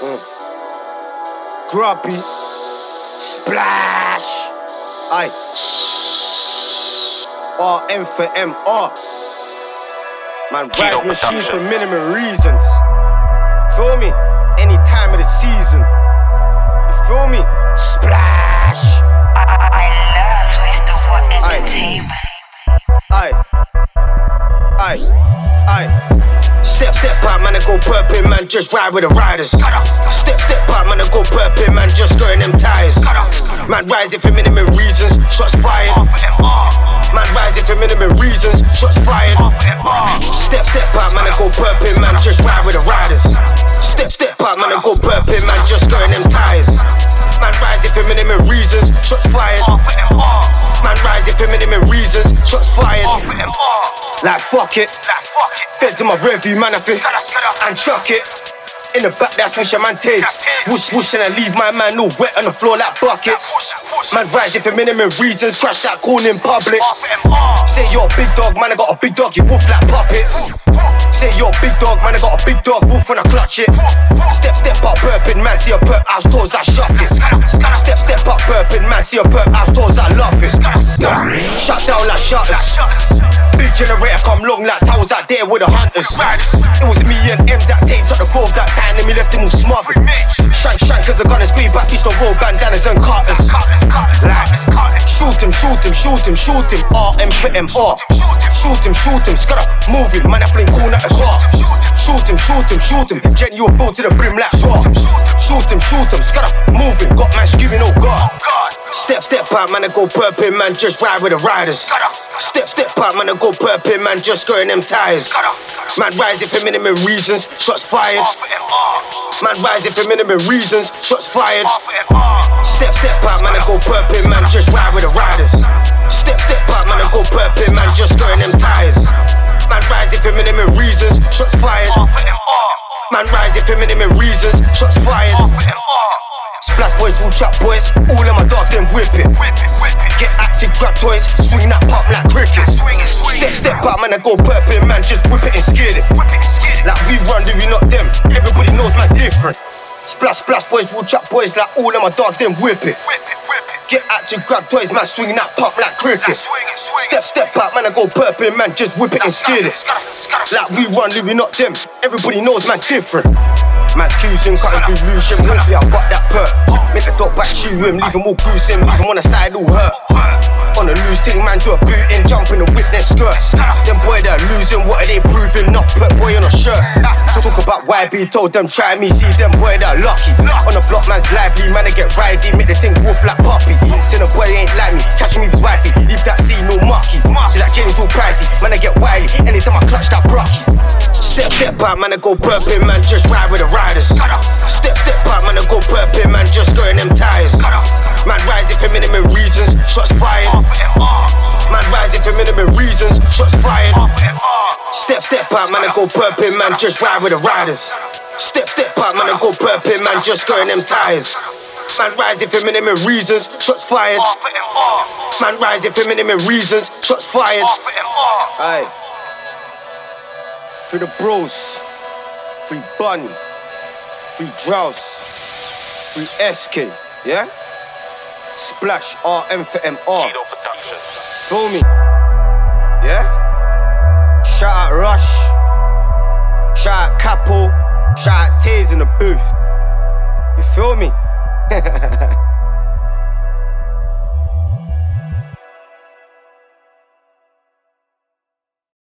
Mm. Grubby. Splash. Aye. RM for MR. Man, Kilo rise machines for minimum reasons. Feel me? Any time of the season. You feel me? Splash. I love Mr. What Entertainment. Aye. Aye. Aye. Step, step out, man, I go burping, man, just ride with the riders. Step, step out, man, I go burping, man, just going them tires. Man, rising for minimum reasons, shots fired. Man, rising for minimum reasons, shots fired. Step, step out, man, I go burping, man, just ride with the riders. Step, step out, man, I go burping, man, just going them tires. Man, rising for minimum reasons, shots fired. Like fuck it. Fed to my review, man, I think. And chuck it. In the back, that's wish a man taste. Whoosh, whoosh, and I leave my man all wet on the floor like buckets. Man, rising for minimum reasons, crash that corn in public. Say you're a big dog, man, I got a big dog, you wolf like puppets. Say you're a big dog, man, I got a big dog, wolf when I clutch it. Step, step up, burping, man, see a perp house doors, I shut it. Step, step up, burping, man, see a perp house doors, I love it. Shut down like shutters. Big generator come long like towers out there with the hunters. It was me and M that taped up the grove that time, and me left them all smothered. Shank, shank, cause the gun is squeeze back, used to roll bandanas and. Like, shoot him, shoot him, shoot him, shoot him, RM for MR. Shoot him, shoot him, scutter, move him, man, I fling cool at the bar. Shoot him, shoot him, shoot him, Jenny, you full to the brim like swat. Shoot him, shoot him, scutter, move him, got man screaming, oh god. Step, step out, man, I go burping, man, just ride with the riders. Step, step out, man, I go burping, man, just going them tires. Man, rising for minimum reasons, shots fired. Man, rising for minimum reasons, shots fired. Step, step out, man, I go burping, man, just ride with the riders. Step, step out, man, I go burping, man, just going them tires. Man, rising for minimum reasons, shots fired. Man, rising for minimum reasons, shots fired. Splash boys, rule chat boys, all of my dogs them whip it. Get active, grab toys, swing that pump like cricket. Step, step out, man, I go burping, man, just whip it and skid it. Like we run, do we not them? Everybody knows man's different. Splash, splash boys, rule chat boys, like all of my dogs them whip it. Get out to grab toys, man, swing that pump like cricket. Step, step out, man, I go burping, man, just whip it and skid it. Like we run, we not them? Everybody knows man's different. Man's cruising, cutting through Lucian, hopefully I got that perk. Make the dog back chew him, leave him all bruising, leave him on the side all hurt. On the loose thing, man, do a boot in, jump in the whip, skirt. Them boy that losing, what are they proving? Enough put boy on a shirt. Talk about why YB, told them try me, see them boy that lucky. On the block, man's lively, man, I get ridey, make the thing wolf like puppy. See the boy ain't like me, catch me with wifey, leave that scene no mucky. See that Jenny's all pricey, man, I get wily, anytime I clutch that brocky. Step, step out, man, I go burping, man, just ride with the riders. Step, out, man, I go burping, man, just ride with the riders. Step, step out, man, I go burping, man, just going them tires. Man, rising for minimum reasons, shots fired. Man, rising for minimum reasons, shots fired. Aye. For the bros, free Bunny, free Drouse, free SK, yeah? Splash RM for MR. Feel me? Capo. Shout out Taze in the booth. You feel me?